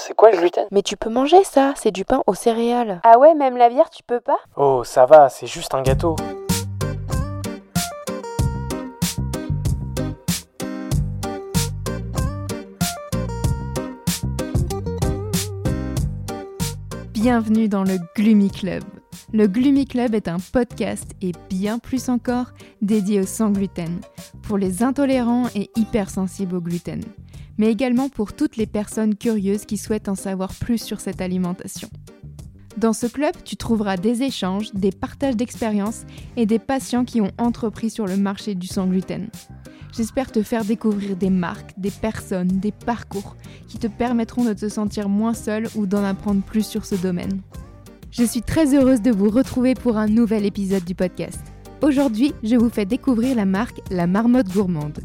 c'est quoi le gluten? Mais tu peux manger ça, c'est du pain aux céréales. Ah ouais, même la bière, tu peux pas? Oh, ça va, c'est juste un gâteau. Bienvenue dans le Gloomy Club. Le Gloomy Club est un podcast et bien plus encore dédié au sans gluten, pour les intolérants et hypersensibles au gluten, mais également pour toutes les personnes curieuses qui souhaitent en savoir plus sur cette alimentation. Dans ce club, tu trouveras des échanges, des partages d'expériences et des patients qui ont entrepris sur le marché du sans gluten. J'espère te faire découvrir des marques, des personnes, des parcours qui te permettront de te sentir moins seul ou d'en apprendre plus sur ce domaine. Je suis très heureuse de vous retrouver pour un nouvel épisode du podcast. Aujourd'hui, je vous fais découvrir la marque La Marmotte Gourmande.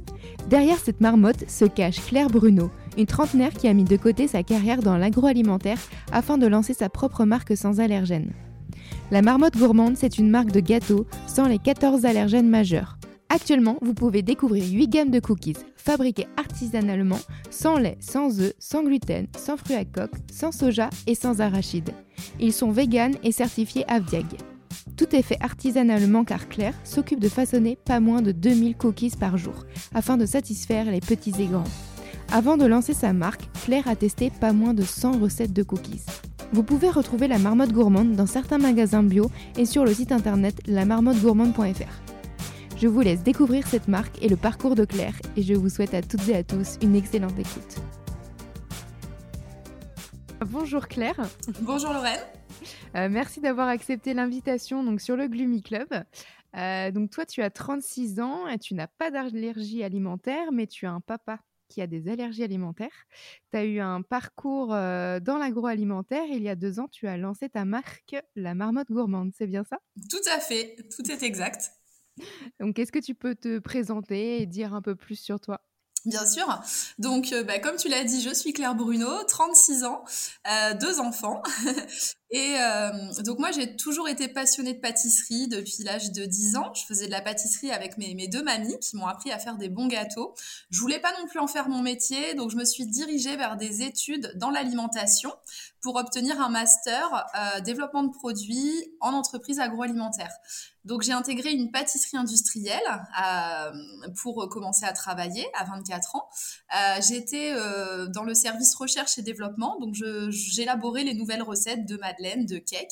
Derrière cette marmotte se cache Claire Bruno, une trentenaire qui a mis de côté sa carrière dans l'agroalimentaire afin de lancer sa propre marque sans allergènes. La Marmotte Gourmande, c'est une marque de gâteaux sans les 14 allergènes majeurs. Actuellement, vous pouvez découvrir 8 gammes de cookies fabriqués artisanalement, sans lait, sans œufs, sans gluten, sans fruits à coque, sans soja et sans arachides. Ils sont véganes et certifiés AVDIAG. Tout est fait artisanalement car Claire s'occupe de façonner pas moins de 2000 cookies par jour, afin de satisfaire les petits et grands. Avant de lancer sa marque, Claire a testé pas moins de 100 recettes de cookies. Vous pouvez retrouver la marmotte gourmande dans certains magasins bio et sur le site internet lamarmottegourmande.fr. Je vous laisse découvrir cette marque et le parcours de Claire et je vous souhaite à toutes et à tous une excellente écoute. Bonjour Claire. Bonjour Lorraine. Euh, merci d'avoir accepté l'invitation donc sur le Gloomy Club. Euh, donc toi tu as 36 ans et tu n'as pas d'allergie alimentaire mais tu as un papa qui a des allergies alimentaires. Tu as eu un parcours euh, dans l'agroalimentaire. Il y a deux ans, tu as lancé ta marque La Marmotte Gourmande. C'est bien ça? Tout à fait, tout est exact. Donc, est-ce que tu peux te présenter et dire un peu plus sur toi? Bien sûr. Donc, euh, bah, comme tu l'as dit, je suis Claire Bruno, 36 ans, euh, deux enfants. Et euh, donc moi, j'ai toujours été passionnée de pâtisserie depuis l'âge de 10 ans. Je faisais de la pâtisserie avec mes, deux mamies qui m'ont appris à faire des bons gâteaux. Je voulais pas non plus en faire mon métier, donc je me suis dirigée vers des études dans l'alimentation pour obtenir un master euh, développement de produits en entreprise agroalimentaire. Donc j'ai intégré une pâtisserie industrielle euh, pour commencer à travailler à 24 ans. J'étais dans le service recherche et développement, donc j'élaborais les nouvelles recettes de madeleine de cake.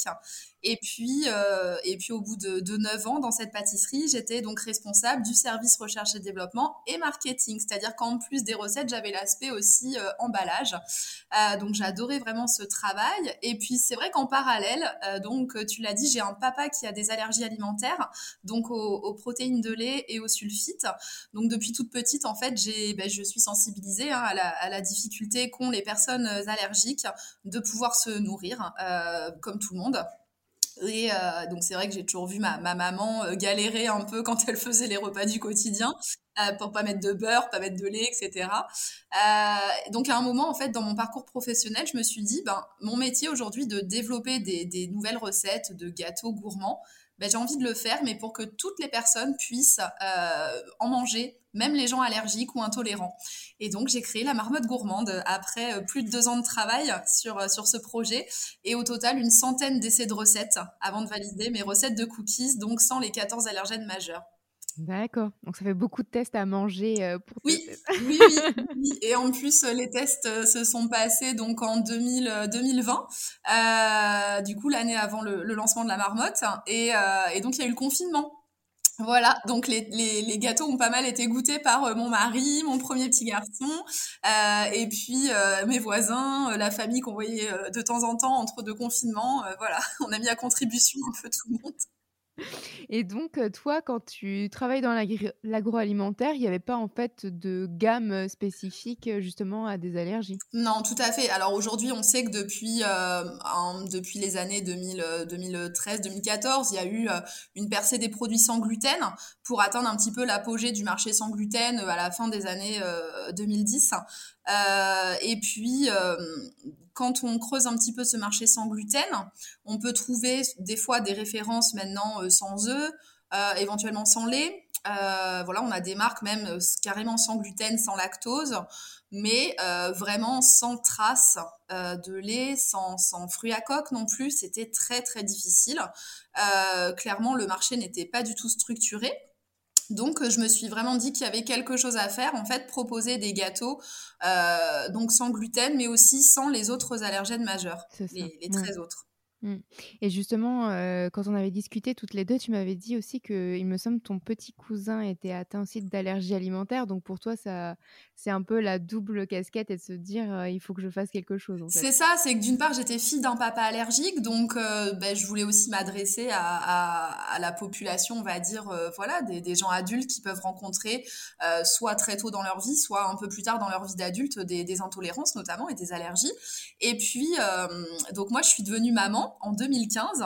Et puis, euh, et puis au bout de, de 9 ans dans cette pâtisserie, j'étais donc responsable du service recherche et développement et marketing. C'est-à-dire qu'en plus des recettes, j'avais l'aspect aussi euh, emballage. Euh, donc j'adorais vraiment ce travail. Et puis c'est vrai qu'en parallèle, donc tu l'as dit, j'ai un papa qui a des allergies alimentaires, donc aux, protéines de lait et aux sulfites. Donc depuis toute petite, en fait, j'ai, ben, je suis sensibilisée hein, à, la, à, la, difficulté qu'ont les personnes allergiques de pouvoir se nourrir comme tout le monde. Et euh, donc c'est vrai que j'ai toujours vu ma, ma maman euh, galérer un peu quand elle faisait les repas du quotidien euh, pour pas mettre de beurre, pas mettre de lait, etc. Euh, donc à un moment en fait dans mon parcours professionnel, je me suis dit ben mon métier aujourd'hui de développer des, des, nouvelles recettes de gâteaux gourmands, ben, j'ai envie de le faire, mais pour que toutes les personnes puissent euh, en manger même les gens allergiques ou intolérants. Et donc j'ai créé la marmotte gourmande après euh, plus de deux ans de travail sur, euh, sur ce projet et au total une centaine d'essais de recettes avant de valider mes recettes de cookies, donc sans les 14 allergènes majeurs. D'accord. Donc ça fait beaucoup de tests à manger euh, pour oui, oui, oui, Et en plus, les tests se sont passés donc en 2000, 2020, du coup l'année avant le, lancement de la marmotte. Et, et donc il y a eu le confinement. Voilà, donc les, les, les, gâteaux ont pas mal été goûtés par euh, mon mari, mon premier petit garçon, euh, et puis euh, mes voisins, la famille qu'on voyait de temps en temps entre deux confinements. voilà, on a mis à contribution un peu tout le monde. Et donc, toi, quand tu travailles dans l'agroalimentaire, il n'y avait pas en fait de gamme spécifique justement à des allergies? Non, tout à fait. Alors aujourd'hui, on sait que depuis, depuis les années 2013-2014, il y a eu une percée des produits sans gluten pour atteindre un petit peu l'apogée du marché sans gluten à la fin des années 2010. Et puis, quand on creuse un petit peu ce marché sans gluten, on peut trouver des fois des références maintenant euh, sans œufs, euh, éventuellement sans lait. voilà, on a des marques même carrément sans gluten, sans lactose, mais vraiment sans traces de lait, sans, sans, fruits à coque non plus. C'était très très difficile. clairement, le marché n'était pas du tout structuré. Donc, euh, je me suis vraiment dit qu'il y avait quelque chose à faire, en fait, proposer des gâteaux euh, donc sans gluten, mais aussi sans les autres allergènes majeurs, les, les 13 autres. Mmh. Et justement, euh, quand on avait discuté toutes les deux, tu m'avais dit aussi que, il me semble, ton petit cousin était atteint aussi d'allergie alimentaire. Donc pour toi, c'est un peu la double casquette et de se dire, euh, il faut que je fasse quelque chose. C'est ça, c'est que d'une part, j'étais fille d'un papa allergique, donc euh, ben, je voulais aussi m'adresser à, la population, on va dire, voilà, des, gens adultes qui peuvent rencontrer soit très tôt dans leur vie, soit un peu plus tard dans leur vie d'adulte, des intolérances notamment et des allergies. Et puis, donc moi, je suis devenue maman en 2015.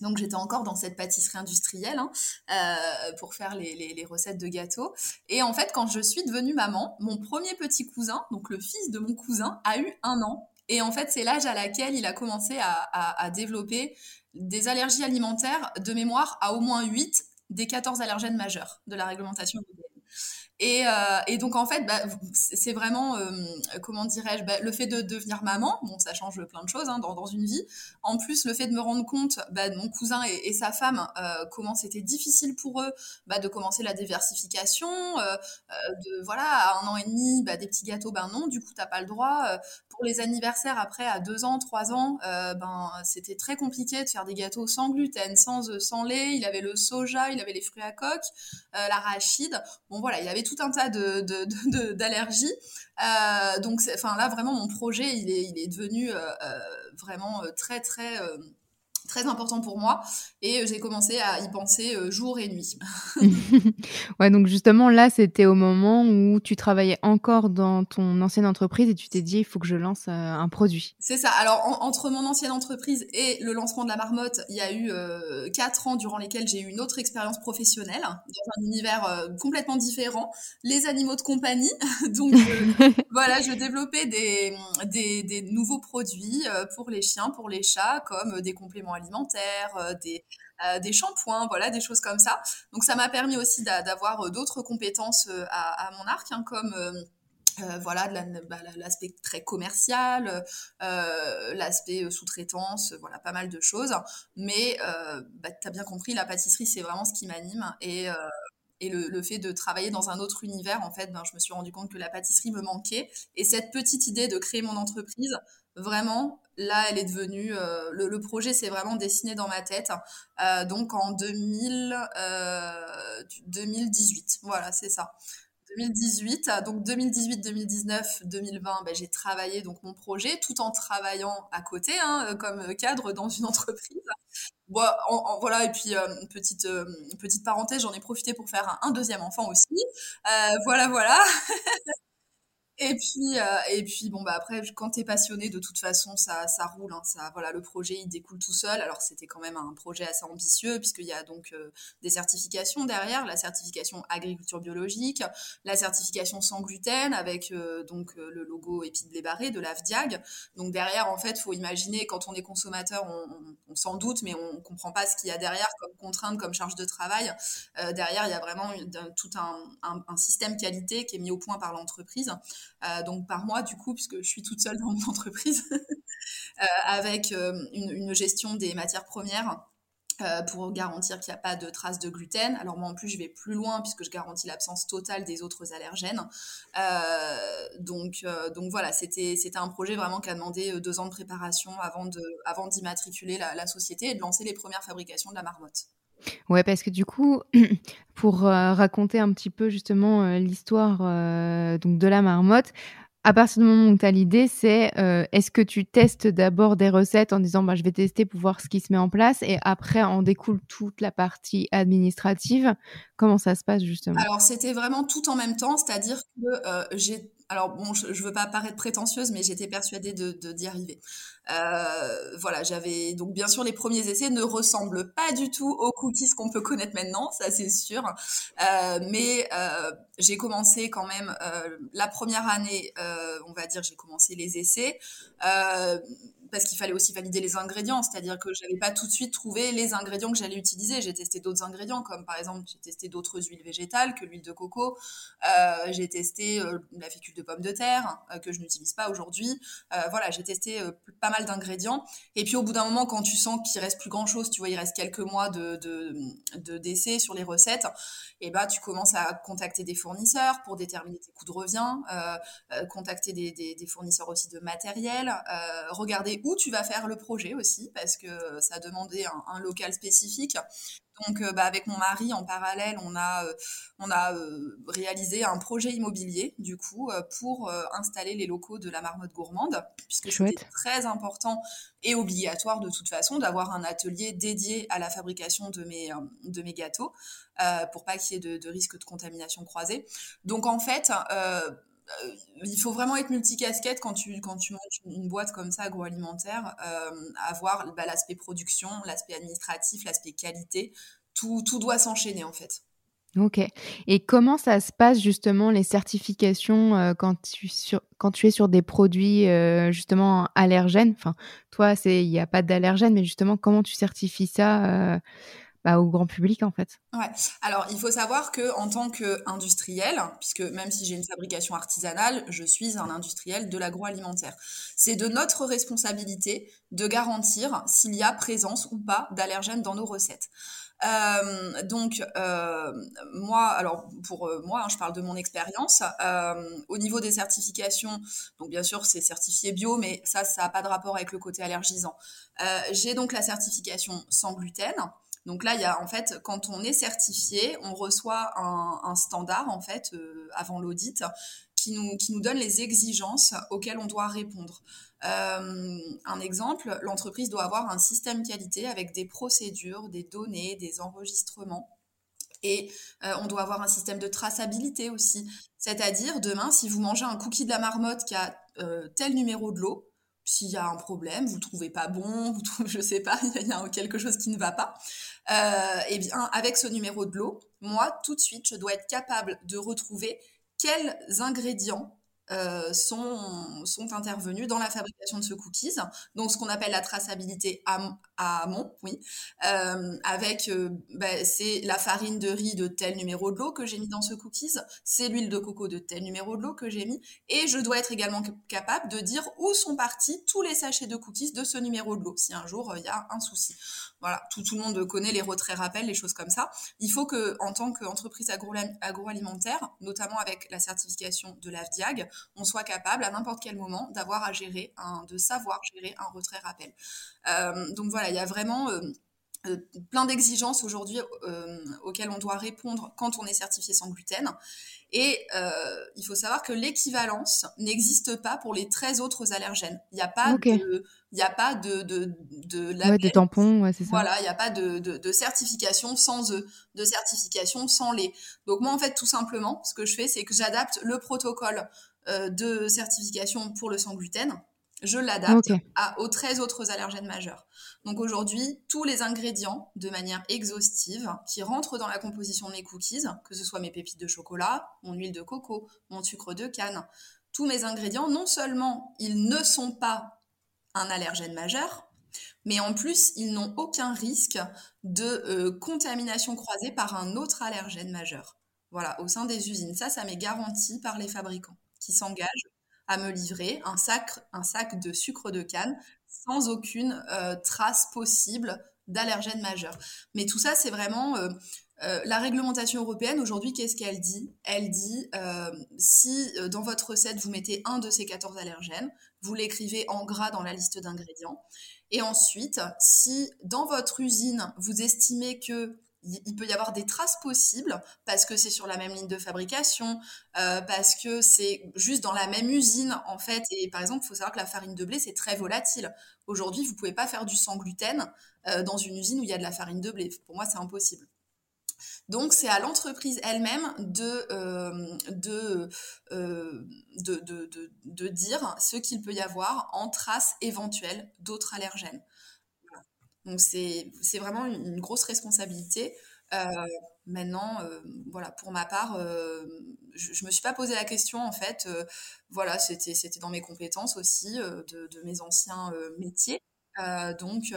Donc j'étais encore dans cette pâtisserie industrielle hein, euh, pour faire les, recettes de gâteaux. Et en fait, quand je suis devenue maman, mon premier petit cousin, donc le fils de mon cousin, a eu un an. Et en fait, c'est l'âge à laquelle il a commencé à, développer des allergies alimentaires de mémoire à au moins 8 des 14 allergènes majeurs de la réglementation européenne. Et, euh, et, donc en fait, bah, c'est vraiment, euh, comment dirais-je, bah, le fait de devenir maman, bon, ça change plein de choses hein, dans, une vie. En plus, le fait de me rendre compte, bah, de mon cousin et, sa femme, euh, comment c'était difficile pour eux de commencer la diversification, voilà, à un an et demi, des petits gâteaux, ben non, du coup t'as pas le droit. pour les anniversaires après, à deux ans, trois ans, ben c'était très compliqué de faire des gâteaux sans gluten, sans sans lait. Il avait le soja, il avait les fruits à coque, l'arachide. Bon voilà, il avait tout un tas d'allergies. De, de, donc, enfin là, vraiment, mon projet, il est, il est devenu vraiment très, très très important pour moi et euh, j'ai commencé à y penser euh, jour et nuit. ouais, donc justement là, c'était au moment où tu travaillais encore dans ton ancienne entreprise et tu t'es dit il faut que je lance euh, un produit. C'est ça. Alors entre mon ancienne entreprise et le lancement de la marmotte, il y a eu quatre ans durant lesquels j'ai eu une autre expérience professionnelle dans un univers complètement différent, les animaux de compagnie. donc voilà, je développais des, des, des nouveaux produits pour les chiens, pour les chats, comme des compléments alimentaires, euh, des, euh, des shampoings, voilà, des choses comme ça. Donc ça m'a permis aussi d'avoir euh, d'autres compétences à, mon arc, hein, comme voilà bah, l'aspect très commercial, l'aspect sous-traitance, voilà pas mal de choses. Mais bah, tu as bien compris, la pâtisserie c'est vraiment ce qui m'anime et et le, fait de travailler dans un autre univers, en fait, ben, je me suis rendu compte que la pâtisserie me manquait. Et cette petite idée de créer mon entreprise, vraiment, là, elle est devenue. Euh, le, projet s'est vraiment dessiné dans ma tête. Euh, donc en 2000, 2018. Euh, voilà, c'est ça. 2018, donc 2018, 2019, 2020, j'ai travaillé donc mon projet tout en travaillant à côté hein, comme cadre dans une entreprise. Voilà et puis petite petite parenthèse, j'en ai profité pour faire un deuxième enfant aussi. voilà, voilà. Et puis, euh, et puis bon, bah après, quand tu es passionné, de toute façon, ça, ça roule. Hein, ça, voilà, le projet, il découle tout seul. Alors, c'était quand même un projet assez ambitieux, puisqu'il y a donc euh, des certifications derrière, la certification agriculture biologique, la certification sans gluten, avec euh, donc le logo épi de blé barré de l'AFDIAG. Donc, derrière, en fait, faut imaginer, quand on est consommateur, on, s'en doute, mais on comprend pas ce qu'il y a derrière comme contrainte, comme charge de travail. derrière, il y a vraiment tout un système qualité qui est mis au point par l'entreprise. Euh, donc par mois du coup, puisque je suis toute seule dans mon entreprise, euh, avec euh, une, gestion des matières premières. pour garantir qu'il n'y a pas de traces de gluten. Alors moi en plus je vais plus loin puisque je garantis l'absence totale des autres allergènes. donc, donc voilà, c'était un projet vraiment qui a demandé deux ans de préparation avant d'immatriculer avant la, la société et de lancer les premières fabrications de la marmotte. Ouais, parce que du coup, pour euh, raconter un petit peu justement euh, l'histoire euh, donc de la marmotte, à partir du moment où tu as l'idée, c'est est-ce que tu testes d'abord des recettes en disant bah, je vais tester pour voir ce qui se met en place et après en découle toute la partie administrative? Comment ça se passe justement? Alors c'était vraiment tout en même temps, c'est-à-dire que j'ai alors bon, je, je veux pas paraître prétentieuse, mais j'étais persuadée de d'y arriver. Euh, voilà, j'avais donc bien sûr les premiers essais ne ressemblent pas du tout aux cookies qu'on peut connaître maintenant, ça c'est sûr. Euh, mais euh, j'ai commencé quand même la première année, on va dire, j'ai commencé les essais parce qu'il fallait aussi valider les ingrédients, c'est-à-dire que j'avais pas tout de suite trouvé les ingrédients que j'allais utiliser. J'ai testé d'autres ingrédients, comme par exemple j'ai testé d'autres huiles végétales que l'huile de coco. Euh, j'ai testé euh, la fécule de pomme de terre euh, que je n'utilise pas aujourd'hui. voilà, j'ai testé pas mal d'ingrédients. Et puis au bout d'un moment, quand tu sens qu'il reste plus grand-chose, tu vois, il reste quelques mois de, sur les recettes, et eh bah tu commences à contacter des fournisseurs pour déterminer tes coûts de revient, contacter des, des, fournisseurs aussi de matériel, regarder où tu vas faire le projet aussi, parce que ça a demandé un, local spécifique. Donc, euh, bah, avec mon mari, en parallèle, on a, euh, on a euh, réalisé un projet immobilier, du coup, pour installer les locaux de la marmotte gourmande, puisque c'était très important et obligatoire de toute façon d'avoir un atelier dédié à la fabrication de mes, de mes gâteaux, pour pas qu'il y ait de, de risque de contamination croisée. Donc, en fait, euh, il faut vraiment être multicasquette quand tu, quand tu montes une boîte comme ça agroalimentaire, euh, avoir bah, l'aspect production, l'aspect administratif, l'aspect qualité, tout, tout doit s'enchaîner en fait. Ok. Et comment ça se passe justement les certifications euh, quand, tu sur, quand tu es sur des produits justement allergènes? Enfin, toi, il n'y a pas d'allergène, mais justement, comment tu certifies ça bah, au grand public en fait. Ouais. Alors il faut savoir que en tant qu'industriel, puisque même si j'ai une fabrication artisanale, je suis un industriel de l'agroalimentaire. C'est de notre responsabilité de garantir s'il y a présence ou pas d'allergènes dans nos recettes. Euh, donc euh, moi, alors pour euh, moi, hein, je parle de mon expérience. au niveau des certifications, donc bien sûr c'est certifié bio, mais ça, ça n'a pas de rapport avec le côté allergisant. j'ai donc la certification sans gluten. Donc là, il y a en fait, quand on est certifié, on reçoit un, standard en fait euh, avant l'audit qui nous, donne les exigences auxquelles on doit répondre. Euh, un exemple, l'entreprise doit avoir un système qualité avec des procédures, des données, des enregistrements. Et euh, on doit avoir un système de traçabilité aussi. C'est-à-dire, demain, si vous mangez un cookie de la marmotte qui a tel numéro de l'eau, s'il y a un problème, vous ne trouvez pas bon, vous trouvez, je sais pas, il y a quelque chose qui ne va pas, euh, eh bien, avec ce numéro de l'eau, moi, tout de suite, je dois être capable de retrouver quels ingrédients euh, sont, sont intervenus dans la fabrication de ce cookies. Donc, ce qu'on appelle la traçabilité à, amont, oui. Euh, avec, euh, bah, c'est la farine de riz de tel numéro de l'eau que j'ai mis dans ce cookies, c'est l'huile de coco de tel numéro de l'eau que j'ai mis, et je dois être également capable de dire où sont partis tous les sachets de cookies de ce numéro de l'eau, si un jour il y a un souci. Voilà, tout, tout le monde connaît les retraits rappels, les choses comme ça. Il faut que, en tant qu'entreprise agroalimentaire, notamment avec la certification de l'AFDIAG, on soit capable à n'importe quel moment d'avoir à gérer, un, de savoir gérer un retrait rappel. Euh, donc voilà, il y a vraiment euh, euh, plein d'exigences aujourd'hui auxquelles on doit répondre quand on est certifié sans gluten. Et il faut savoir que l'équivalence n'existe pas pour les 13 autres allergènes. Il n'y a pas de il n'y a pas de de de, tampons, c'est ça. Voilà, il n'y a pas de, de, certification sans eux, de certification sans les. Donc moi en fait tout simplement, ce que je fais, c'est que j'adapte le protocole de certification pour le sans gluten, je l'adapte aux 13 autres allergènes majeurs. Donc aujourd'hui, tous les ingrédients de manière exhaustive qui rentrent dans la composition de mes cookies, que ce soit mes pépites de chocolat, mon huile de coco, mon sucre de canne, tous mes ingrédients, non seulement ils ne sont pas un allergène majeur, mais en plus, ils n'ont aucun risque de euh, contamination croisée par un autre allergène majeur. Voilà, au sein des usines. Ça, ça m'est garanti par les fabricants qui s'engage à me livrer un sac, un sac de sucre de canne sans aucune euh, trace possible d'allergène majeur. Mais tout ça, c'est vraiment euh, euh, la réglementation européenne. Aujourd'hui, qu'est-ce qu'elle dit? Elle dit si dans votre recette, vous mettez un de ces 14 allergènes, vous l'écrivez en gras dans la liste d'ingrédients. Et ensuite, si dans votre usine, vous estimez que il peut y avoir des traces possibles parce que c'est sur la même ligne de fabrication, euh, parce que c'est juste dans la même usine en fait. Et par exemple, il faut savoir que la farine de blé c'est très volatile. Aujourd'hui, vous pouvez pas faire du sans gluten euh, dans une usine où il y a de la farine de blé. Pour moi, c'est impossible. Donc, c'est à l'entreprise elle-même de, euh, dire ce qu'il peut y avoir en traces éventuelles d'autres allergènes. Donc c'est vraiment une grosse responsabilité. Euh, Maintenant, voilà, pour ma part, je, je me suis pas posé la question en fait. voilà, c'était c'était dans mes compétences aussi de, de, mes anciens métiers. donc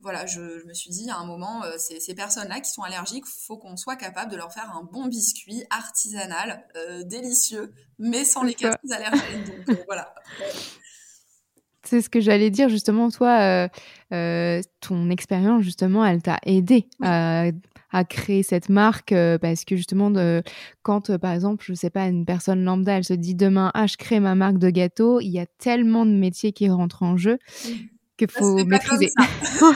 voilà, je, me suis dit à un moment, euh, ces, personnes-là qui sont allergiques, faut qu'on soit capable de leur faire un bon biscuit artisanal, euh, délicieux, mais sans les casques allergènes. Donc euh, voilà. C'est ce que j'allais dire justement, toi, ton expérience justement, elle t'a aidé à, créer cette marque parce que justement, de, quand par exemple, je sais pas, une personne lambda, elle se dit demain, ah, je crée ma marque de gâteau, il y a tellement de métiers qui rentrent en jeu qu'il faut maîtriser. Ça.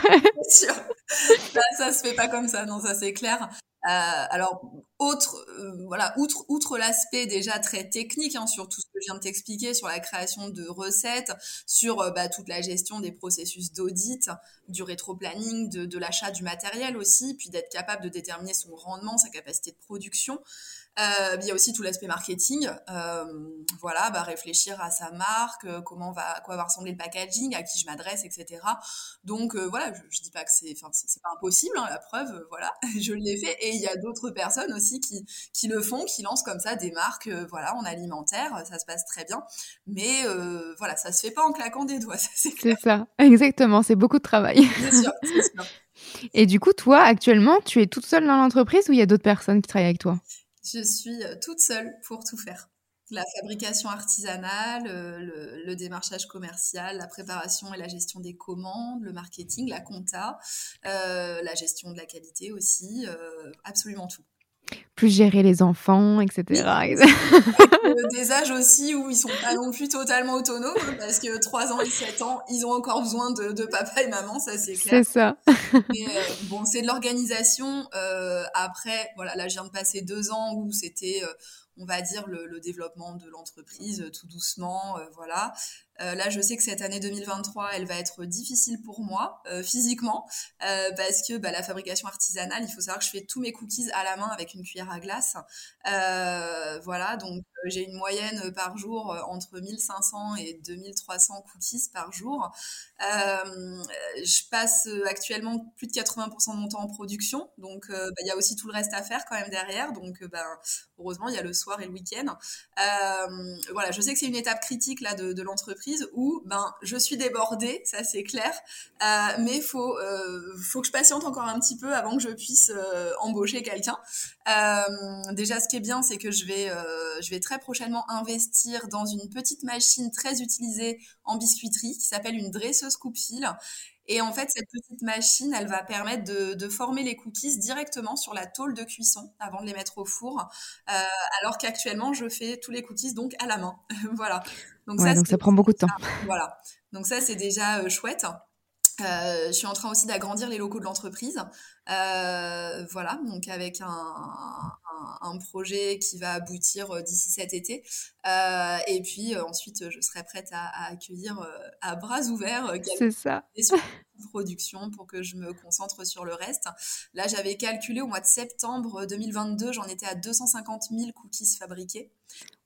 sûr. Ça, se fait pas comme ça, non, ça c'est clair. Euh, alors, euh, voilà, outre, l'aspect déjà très technique hein, sur tout ce que je viens de t'expliquer, sur la création de recettes, sur euh, bah, toute la gestion des processus d'audit, du rétro-planning, de, l'achat du matériel aussi, puis d'être capable de déterminer son rendement, sa capacité de production. Euh, il y a aussi tout l'aspect marketing. Voilà, bah, réfléchir à sa marque, comment va, quoi va ressembler le packaging, à qui je m'adresse, etc. Donc voilà, je, je, dis pas que c'est, c'est pas impossible. Hein, la preuve, voilà, je l'ai fait. Et il y a d'autres personnes aussi qui qui le font, qui lancent comme ça des marques, voilà, en alimentaire. Ça se passe très bien, mais voilà, ça se fait pas en claquant des doigts. C'est ça, exactement. C'est beaucoup de travail. Bien sûr, sûr. Et du coup, toi, actuellement, tu es toute seule dans l'entreprise ou il y a d'autres personnes qui travaillent avec toi? Je suis euh, toute seule pour tout faire. La fabrication artisanale, euh, le, démarchage commercial, la préparation et la gestion des commandes, le marketing, la compta, euh, la gestion de la qualité aussi, absolument tout plus gérer les enfants, etc. des âges aussi où ils sont pas non plus totalement autonomes parce que 3 ans et 7 ans, ils ont encore besoin de, papa et maman, ça c'est clair. C'est ça. Mais, euh, bon, c'est de l'organisation. Euh, après, voilà, là je viens de passer deux ans où c'était euh, on va dire le, développement de l'entreprise tout doucement, voilà. Euh, là, je sais que cette année 2023, elle va être difficile pour moi euh, physiquement euh, parce que bah, la fabrication artisanale, il faut savoir que je fais tous mes cookies à la main avec une cuillère à glace. voilà, donc j'ai une moyenne par jour entre 1500 et 2300 cookies par jour. je passe actuellement plus de 80% de mon temps en production, donc bah, il y a aussi tout le reste à faire quand même derrière. Donc ben, heureusement, il y a le soir et le week-end. voilà, je sais que c'est une étape critique là de, de l'entreprise où ben je suis débordée, ça c'est clair, euh, mais faut euh, faut que je patiente encore un petit peu avant que je puisse euh, embaucher quelqu'un. déjà, ce qui est bien, c'est que je vais je vais très prochainement investir dans une petite machine très utilisée en biscuiterie qui s'appelle une dresseuse coupe-fil et en fait, cette petite machine, elle va permettre de, former les cookies directement sur la tôle de cuisson avant de les mettre au four. Euh, alors qu'actuellement, je fais tous les cookies donc à la main. voilà. Donc, ça, donc ça prend beaucoup de temps. Voilà. Donc ça, c'est déjà euh, chouette. Euh, je suis en train aussi d'agrandir les locaux de l'entreprise. Euh, voilà, donc avec un, un, projet qui va aboutir euh, d'ici cet été. Euh, et puis ensuite, je serai prête à, accueillir à bras ouverts C'est ça. production pour que je me concentre sur le reste. Là, j'avais calculé au mois de septembre 2022, j'en étais à 250 000 cookies fabriqués.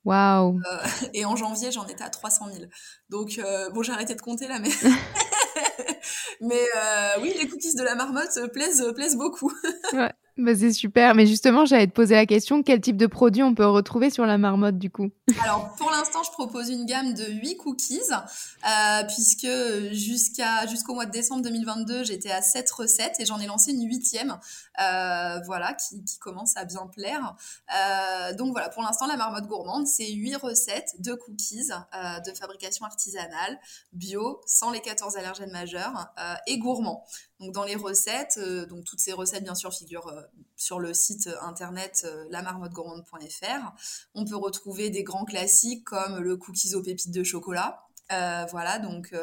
Waouh Et en janvier, j'en étais à 300 000. Donc, bon, j'ai arrêté de compter là, mais Mais euh, oui, les cookies de la marmotte plaisent, plaisent beaucoup. Bah c'est super, mais justement, j'allais te poser la question, quel type de produit on peut retrouver sur la marmotte du coup? Alors pour l'instant, je propose une gamme de 8 cookies, euh, puisque jusqu'au mois de décembre 2022, j'étais à 7 recettes et j'en ai lancé une huitième, euh, voilà, qui, commence à bien plaire. Euh, donc voilà, pour l'instant, la marmotte gourmande, c'est 8 recettes de cookies de fabrication artisanale, bio, sans les 14 allergènes majeurs et gourmands. Donc dans les recettes, euh, donc toutes ces recettes bien sûr figurent euh, sur le site internet euh. On peut retrouver des grands classiques comme le cookies aux pépites de chocolat. voilà, donc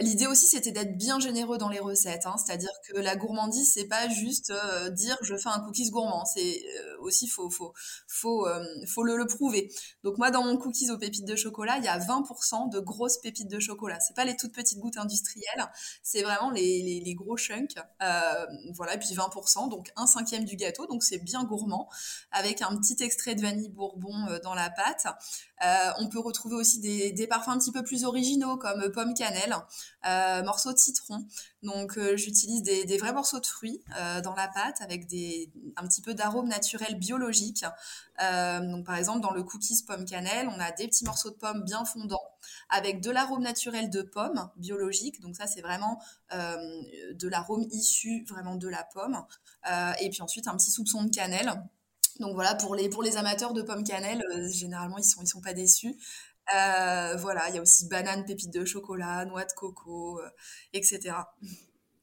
L'idée aussi, c'était d'être bien généreux dans les recettes. Hein. C'est-à-dire que la gourmandise, c'est pas juste euh, dire je fais un cookies gourmand. C'est euh, aussi faut faut euh, le, prouver. Donc moi, dans mon cookies aux pépites de chocolat, il y a 20% de grosses pépites de chocolat. C'est pas les toutes petites gouttes industrielles. C'est vraiment les, gros chunks. voilà, et puis 20%, donc un cinquième du gâteau. Donc c'est bien gourmand, avec un petit extrait de vanille bourbon dans la pâte. on peut retrouver aussi des, des parfums un petit peu plus originaux comme pomme cannelle. Morceaux de citron. Donc j'utilise des, vrais morceaux de fruits dans la pâte avec des, un petit peu d'arôme naturel biologique. donc par exemple dans le cookies pomme cannelle, on a des petits morceaux de pommes bien fondants avec de l'arôme naturel de pomme biologique. Donc ça c'est vraiment de l'arôme issu vraiment de la pomme. et puis ensuite un petit soupçon de cannelle. Donc voilà, pour les, pour les amateurs de pommes cannelle, euh, généralement, ils sont, ils sont pas déçus. Euh, voilà, il y a aussi banane, pépites de chocolat, noix de coco, euh, etc.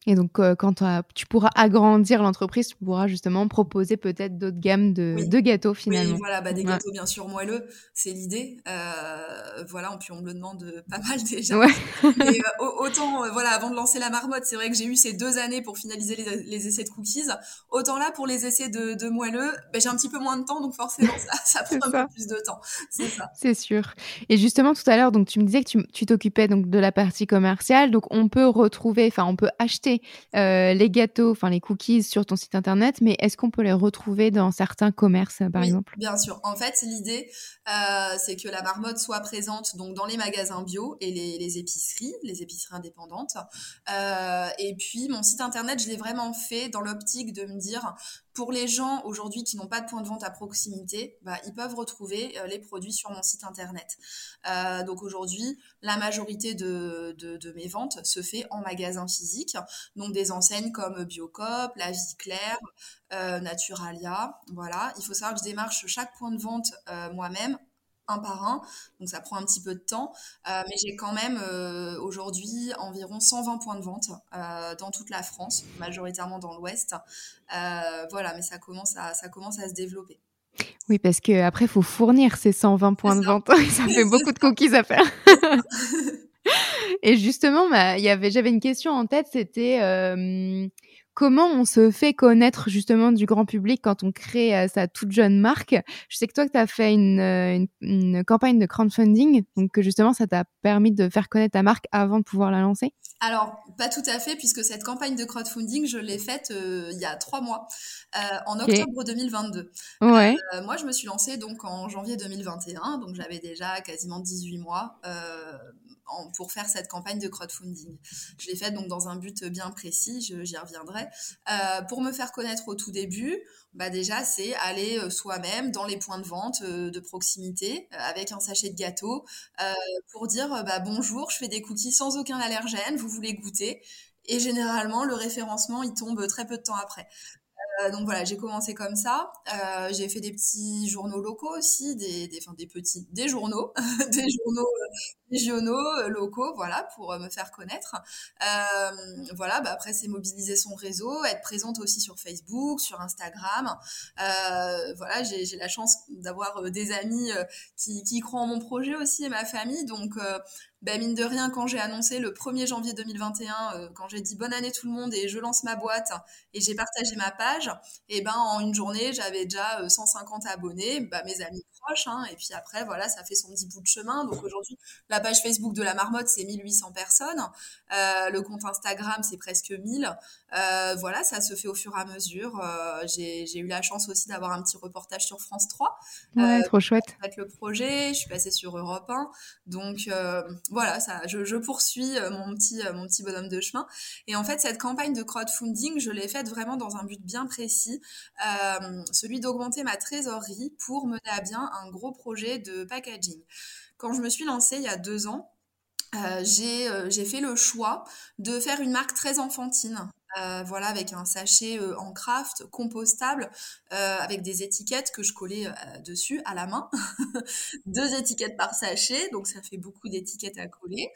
Et donc, euh, quand tu pourras agrandir l'entreprise, tu pourras justement proposer peut-être d'autres gammes de, de, gâteaux finalement. Oui, voilà, bah, des gâteaux bien sûr moelleux, c'est l'idée. Euh, voilà, puis on me le demande euh, pas mal déjà. Ouais. Et, autant, voilà, avant de lancer la marmotte, c'est vrai que j'ai eu ces deux années pour finaliser les, les, essais de cookies. Autant là, pour les essais de, de moelleux, bah, j'ai un petit peu moins de temps, donc forcément, ça, ça prend un peu plus de temps. C'est ça. C'est sûr. Et justement, tout à l'heure, donc tu me disais que tu t'occupais donc de la partie commerciale, donc on peut retrouver, enfin, on peut acheter euh, les gâteaux, enfin les cookies sur ton site internet, mais est-ce qu'on peut les retrouver dans certains commerces, par oui, exemple? Bien sûr. En fait, l'idée, euh, c'est que la marmotte soit présente donc dans les magasins bio et les, épiceries, les épiceries indépendantes. Euh, et puis, mon site internet, je l'ai vraiment fait dans l'optique de me dire, pour les gens aujourd'hui qui n'ont pas de point de vente à proximité, bah, ils peuvent retrouver les produits sur mon site internet. donc aujourd'hui, la majorité de, de, mes ventes se fait en magasin physique donc des enseignes comme Biocop, La Vie Claire, euh, Naturalia. Voilà, il faut savoir que je démarche chaque point de vente euh, moi-même un par un, donc ça prend un petit peu de temps, euh, mais j'ai quand même aujourd'hui environ 120 points de vente dans toute la France, majoritairement dans l'Ouest. voilà, mais ça commence à ça commence à se développer. Oui, parce que après, faut fournir ces 120 points de vente. ça fait beaucoup de cookies à faire. Et justement, bah, y avait, j'avais une question en tête, c'était euh, comment on se fait connaître justement du grand public quand on crée euh, sa toute jeune marque? Je sais que toi, tu as fait une, euh, une, une, campagne de crowdfunding, donc justement, ça t'a permis de faire connaître ta marque avant de pouvoir la lancer? Alors, pas tout à fait, puisque cette campagne de crowdfunding, je l'ai faite euh, il y a trois mois, euh, en octobre 2022. Ouais. Moi, je me suis lancée donc en janvier 2021, donc j'avais déjà quasiment 18 mois pour faire cette campagne de crowdfunding. Je l'ai faite donc dans un but bien précis, j'y reviendrai. pour me faire connaître au tout début, bah déjà c'est aller soi-même dans les points de vente de proximité avec un sachet de gâteau pour dire bah, bonjour, je fais des cookies sans aucun allergène, vous voulez goûter? Et généralement le référencement il tombe très peu de temps après. Euh, donc voilà, j'ai commencé comme ça. Euh, j'ai fait des petits journaux locaux aussi, des, des, petits, des journaux, des journaux euh, régionaux, locaux, voilà, pour me faire connaître. voilà, bah après c'est mobiliser son réseau, être présente aussi sur Facebook, sur Instagram. voilà, j'ai la chance d'avoir des amis qui, croient en mon projet aussi et ma famille, donc ben, mine de rien, quand j'ai annoncé le 1er janvier 2021, euh, quand j'ai dit bonne année tout le monde et je lance ma boîte et j'ai partagé ma page, et ben en une journée, j'avais déjà 150 euh, abonnés, bah, mes amis proches, hein, et puis après, voilà, ça fait son petit bout de chemin. Donc aujourd'hui, page Facebook de la marmotte, c'est 1800 personnes, euh, le compte Instagram, c'est presque 1000. voilà, ça se fait au fur et à mesure. j'ai eu la chance aussi d'avoir un petit reportage sur France 3. Ouais, trop chouette. Avec le projet, je suis passée sur Europe 1. Donc, voilà, ça, je, poursuis euh, mon petit, euh, mon petit bonhomme de chemin. Et en fait, cette campagne de crowdfunding, je l'ai faite vraiment dans un but bien précis, euh, celui d'augmenter ma trésorerie pour mener à bien un gros projet de packaging. Quand je me suis lancée il y a deux ans, j'ai fait le choix de faire une marque très enfantine. Euh, voilà, avec un sachet euh, en craft, compostable, euh, avec des étiquettes que je collais dessus à la main. Deux étiquettes par sachet, donc ça fait beaucoup d'étiquettes à coller.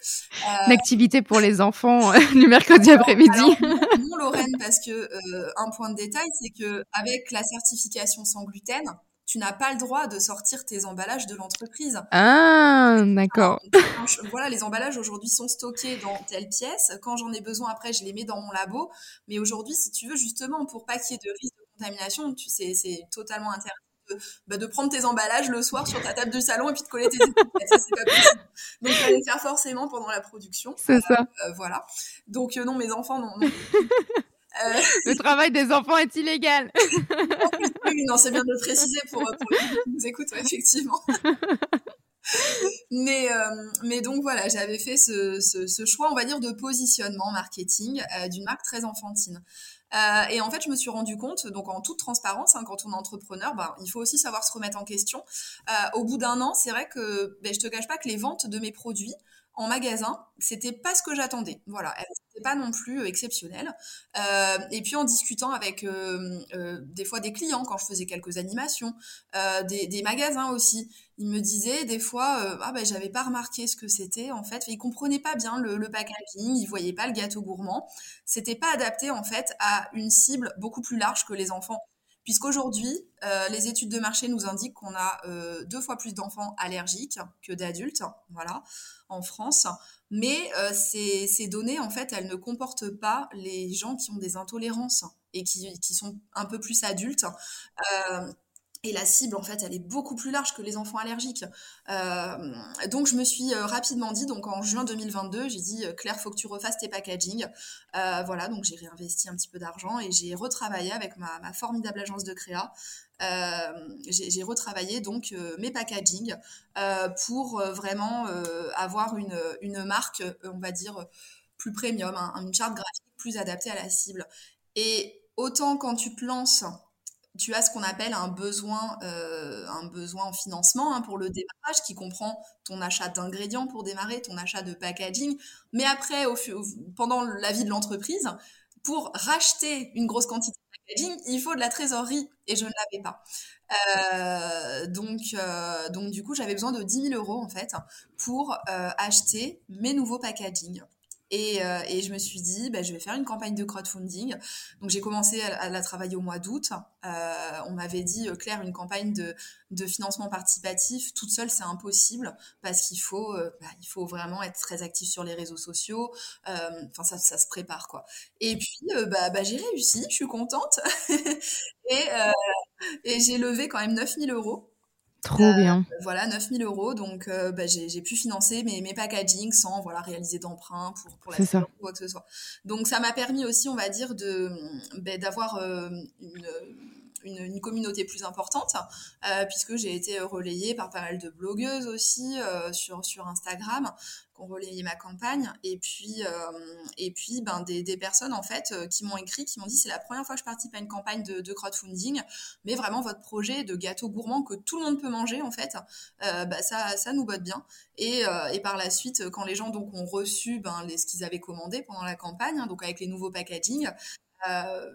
Une activité pour les enfants du mercredi après-midi. Non, Lorraine, parce que un point de détail, c'est que avec la certification sans gluten, tu n'as pas le droit de sortir tes emballages de l'entreprise. Ah, d'accord. Voilà, les emballages aujourd'hui sont stockés dans telle pièce. Quand j'en ai besoin, après, je les mets dans mon labo. Mais aujourd'hui, si tu veux, justement, pour pas qu'il y ait de risque de contamination, tu sais, c'est totalement interdit. De, bah, de, prendre tes emballages le soir sur ta table du salon et puis de coller tes étiquettes. Ça, c'est pas possible. Donc, il fallait faire forcément pendant la production. C'est ça. Euh, voilà. Donc, euh, non, mes enfants, non. Euh, le travail des enfants est illégal. oui, non, c'est bien de le préciser pour, pour les qui nous écoutent, effectivement. mais, euh, mais donc voilà, j'avais fait ce, ce, choix, on va dire, de positionnement marketing euh, d'une marque très enfantine. Euh, et en fait, je me suis rendu compte, donc en toute transparence, hein, quand on est entrepreneur, ben, il faut aussi savoir se remettre en question. au bout d'un an, c'est vrai que ben, je te cache pas que les ventes de mes produits en magasin, c'était pas ce que j'attendais. Voilà, c'était pas non plus exceptionnel. Euh, et puis en discutant avec euh, euh, des fois des clients quand je faisais quelques animations, des, magasins aussi, ils me disaient des fois ah ben j'avais pas remarqué ce que c'était en fait. Ils comprenaient pas bien le, le packaging, ils voyaient pas le gâteau gourmand. C'était pas adapté en fait à une cible beaucoup plus large que les enfants puisqu'aujourd'hui, euh, les études de marché nous indiquent qu'on a euh, deux fois plus d'enfants allergiques que d'adultes, voilà, en France. Mais euh, ces, données, en fait, elles ne comportent pas les gens qui ont des intolérances et qui sont un peu plus adultes. Et la cible, en fait, elle est beaucoup plus large que les enfants allergiques. Euh, donc, je me suis euh, rapidement dit, donc en juin 2022, j'ai dit, euh, Claire, faut que tu refasses tes packaging. Voilà, donc j'ai réinvesti un petit peu d'argent et j'ai retravaillé avec ma, formidable agence de créa. J'ai retravaillé donc mes packaging pour vraiment avoir une, une, marque, on va dire, plus premium, hein, une charte graphique plus adaptée à la cible. Et autant quand tu te lances tu as ce qu'on appelle un besoin, euh, en financement hein, pour le démarrage qui comprend ton achat d'ingrédients pour démarrer, ton achat de packaging. Mais après, au, pendant la vie de l'entreprise, pour racheter une grosse quantité de packaging, il faut de la trésorerie et je ne l'avais pas. Euh, donc, euh, donc, du coup, j'avais besoin de 10 000 euros en fait pour acheter mes nouveaux packaging. Et, euh, et, je me suis dit, bah, je vais faire une campagne de crowdfunding. Donc j'ai commencé à, la travailler au mois d'août. Euh, on m'avait dit, euh, Claire, une campagne de, de financement participatif, toute seule, c'est impossible parce qu'il faut, euh, bah, il faut vraiment être très actif sur les réseaux sociaux. Enfin, ça, ça, se prépare, quoi. Et puis, bah, bah j'ai réussi, je suis contente. et, et j'ai levé quand même 9000 euros. Trop euh, bien. Voilà, 9000 euros. Donc, euh, bah, j'ai pu financer mes, mes packaging sans voilà, réaliser d'emprunt pour, pour la ça. ou quoi que ce soit. Donc, ça m'a permis aussi, on va dire, bah, d'avoir euh, une une, communauté plus importante, euh, puisque j'ai été relayée par pas mal de blogueuses aussi euh, sur, sur Instagram qui ont relayé ma campagne, et puis, euh, et puis ben, des, personnes en fait qui m'ont écrit, qui m'ont dit c'est la première fois que je participe à une campagne de, de, crowdfunding, mais vraiment votre projet de gâteau gourmand que tout le monde peut manger en fait, bah, ça, ça nous botte bien. Et, et, par la suite, quand les gens donc ont reçu ben, les, ce qu'ils avaient commandé pendant la campagne, hein, donc avec les nouveaux packaging, euh,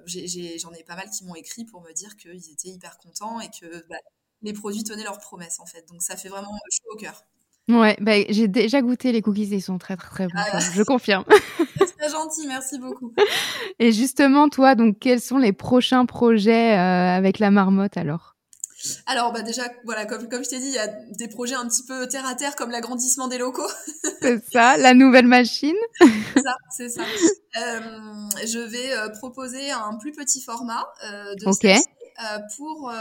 j'en ai, pas mal qui m'ont écrit pour me dire qu'ils étaient hyper contents et que bah, les produits tenaient leurs promesses en fait. Donc ça fait vraiment chaud au cœur. Ouais, bah, j'ai déjà goûté les cookies, ils sont très très très bons. Ah je confirme. C'est très gentil, merci beaucoup. Et justement, toi, donc quels sont les prochains projets euh, avec la marmotte alors? Alors bah déjà voilà comme comme je t'ai dit il y a des projets un petit peu terre à terre comme l'agrandissement des locaux. c'est ça, la nouvelle machine. c'est ça, c'est ça. Euh, je vais euh, proposer un plus petit format euh, de okay. Euh, pour euh,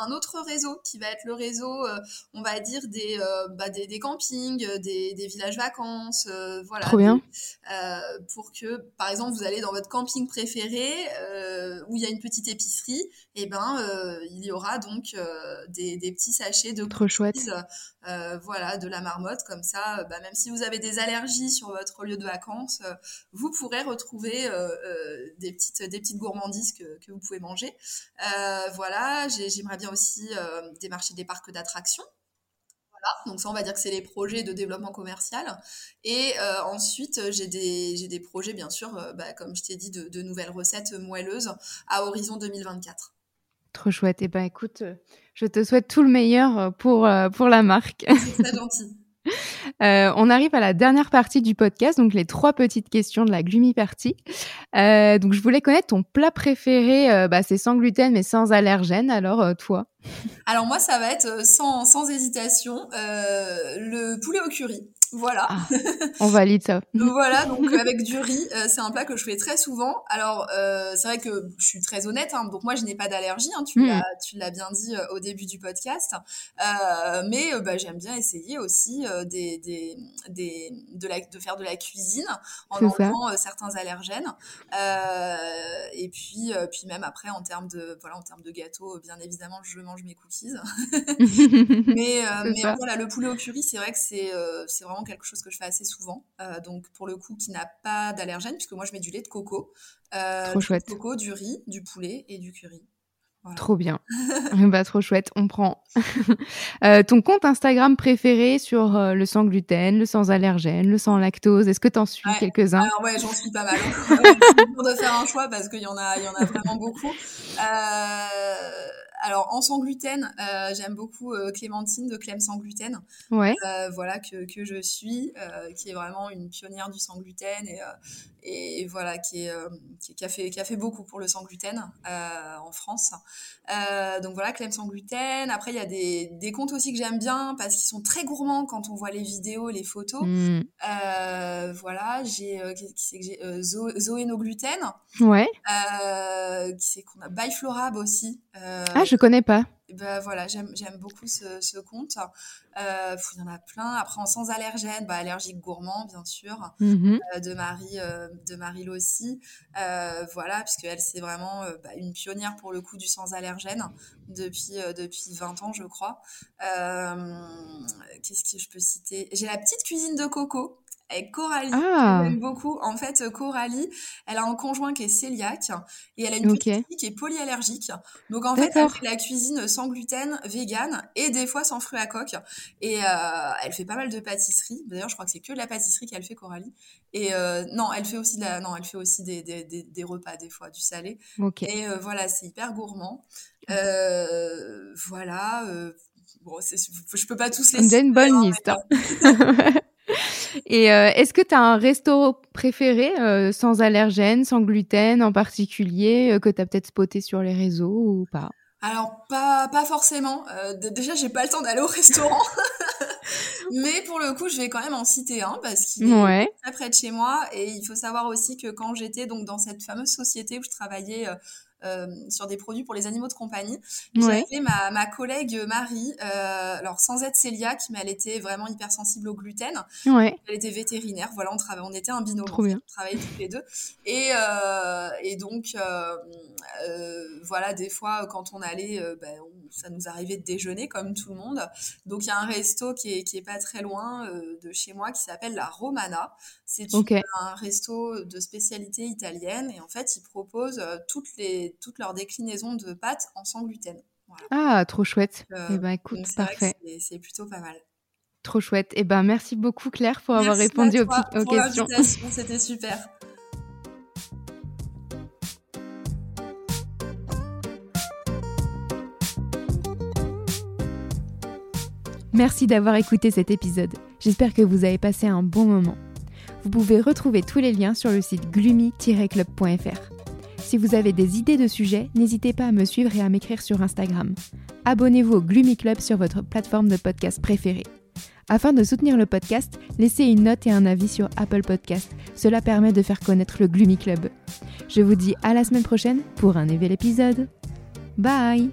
un autre réseau qui va être le réseau, euh, on va dire, des, bah, des, des, campings, des, des villages vacances, voilà. Trop bien. pour que, par exemple, vous allez dans votre camping préféré où il y a une petite épicerie, et eh ben il y aura donc des, des, petits sachets de Trop chouette. voilà, de la marmotte comme ça. Bah, même si vous avez des allergies sur votre lieu de vacances, vous pourrez retrouver des petites des petites gourmandises que, que vous pouvez manger. Euh, voilà, j'aimerais bien aussi euh, démarcher des parcs d'attractions. Voilà, donc ça, on va dire que c'est les projets de développement commercial. Et euh, ensuite, j'ai des, des, projets, bien sûr, bah, comme je t'ai dit, de, de, nouvelles recettes moelleuses à horizon 2024. Trop chouette. Et eh ben écoute, je te souhaite tout le meilleur pour, pour la marque. C'est très gentil. Euh, on arrive à la dernière partie du podcast, donc les trois petites questions de la gloomy party. Euh, donc je voulais connaître ton plat préféré, euh, bah, c'est sans gluten mais sans allergène. Alors toi? Alors moi ça va être sans, sans hésitation le poulet au curry. Voilà. Ah, on valide ça. donc voilà, donc avec du riz, euh, c'est un plat que je fais très souvent. Alors euh, c'est vrai que je suis très honnête, hein, donc moi je n'ai pas d'allergie, hein, tu Mm. l'as tu l'as bien dit euh, au début du podcast, Euh, mais euh, bah, j'aime bien essayer aussi euh, des, des, des, de, la, de faire de la cuisine en enlevant euh, certains allergènes. Euh, et puis, euh, puis même après en termes de voilà en termes de gâteau, euh, bien évidemment je mange mes cookies. Mais, euh, mais ça. voilà, le poulet au curry, c'est vrai que c'est euh, c'est vraiment quelque chose que je fais assez souvent. Euh, donc, pour le coup, qui n'a pas d'allergène, puisque moi, je mets du lait de coco, euh, Trop du chouette. de coco, du riz, du poulet et du curry. Voilà. Trop bien. bah, trop chouette, on prend. Euh, ton compte Instagram préféré sur euh, le sans gluten, le sans allergène, le sans lactose, est-ce que t'en suis Ouais. quelques-uns? Alors ouais, j'en suis pas mal. c'est dur de faire un choix parce qu'il y en a, y en a vraiment beaucoup. Euh, alors en sans gluten, euh, j'aime beaucoup euh, Clémentine de Clem sans gluten. Ouais. euh, voilà que, que je suis, qui est vraiment une pionnière du sans gluten et, et voilà qui, est, qui, qui a fait, qui a fait beaucoup pour le sans gluten en France. Donc voilà, Clem sans gluten. Après, il y a des, des comptes aussi que j'aime bien parce qu'ils sont très gourmands quand on voit les vidéos, les photos. Mm. Euh, voilà, j'ai qui, qui c'est que j'ai Zo- Zoé no gluten, Ouais. qui c'est qu'on a By Florab aussi. Ah, je connais pas. ben voilà, j'aime beaucoup ce, ce compte. Euh, il y en a plein. Après en sans allergène, bah, allergique gourmand bien sûr, Mhm. euh, de Marie euh, de Marie Lossi. Euh, voilà, puisque elle c'est vraiment euh, bah, une pionnière pour le coup du sans allergène depuis depuis 20 ans je crois. Qu'est-ce que je peux citer? J'ai la petite cuisine de Coco avec Coralie. Ah. que J'aime beaucoup. En fait, Coralie, elle a un conjoint qui est cœliaque et elle a une petite fille qui est polyallergique. Donc en fait, elle fait la cuisine sans gluten, vegan et des fois sans fruits à coque. Et euh, elle fait pas mal de pâtisserie. D'ailleurs, je crois que c'est que de la pâtisserie qu'elle fait, Coralie. Et euh, non, elle fait aussi de la, non, elle fait aussi des, des, des, des repas des fois, du salé. Et euh, voilà, c'est hyper gourmand. Voilà. bon, je peux pas tous les On une bonne hein, liste. hein. Et euh, est-ce que tu as un resto préféré euh, sans allergène, sans gluten en particulier, euh, que tu as peut-être spoté sur les réseaux ou pas? Alors, pas, pas forcément. Déjà, j'ai pas le temps d'aller au restaurant. Mais pour le coup, je vais quand même en citer un parce qu'il est très près de chez moi. Et il faut savoir aussi que quand j'étais donc dans cette fameuse société où je travaillais euh, sur des produits pour les animaux de compagnie, Ouais. j'avais ma, ma collègue Marie, euh, alors sans être cœliaque, mais elle était vraiment hypersensible au gluten. Ouais. Elle était vétérinaire, voilà, on on était un binôme, Trop bien. on travaillait toutes les deux. Et, euh, et donc, voilà, des fois, quand on allait, ben, on- ça nous arrivait de déjeuner comme tout le monde. Donc, il y a un resto qui est, qui est pas très loin de chez moi qui s'appelle la Romana. C'est un resto de spécialité italienne et en fait, ils proposent euh, toutes, les, toutes leurs déclinaisons de pâtes en sans gluten. Voilà. Ah, trop chouette. Euh, Eh ben écoute, parfait. c'est- plutôt pas mal. Trop chouette. Eh ben merci beaucoup Claire pour avoir Merci répondu aux, aux pour questions. C'était super. Merci d'avoir écouté cet épisode. J'espère que vous avez passé un bon moment. Vous pouvez retrouver tous les liens sur le site gloomy-club.fr. Si vous avez des idées de sujets, n'hésitez pas à me suivre et à m'écrire sur Instagram. Abonnez-vous au Gloomy Club sur votre plateforme de podcast préférée. Afin de soutenir le podcast, laissez une note et un avis sur Apple Podcast. Cela permet de faire connaître le Gloomy Club. Je vous dis à la semaine prochaine pour un nouvel épisode. Bye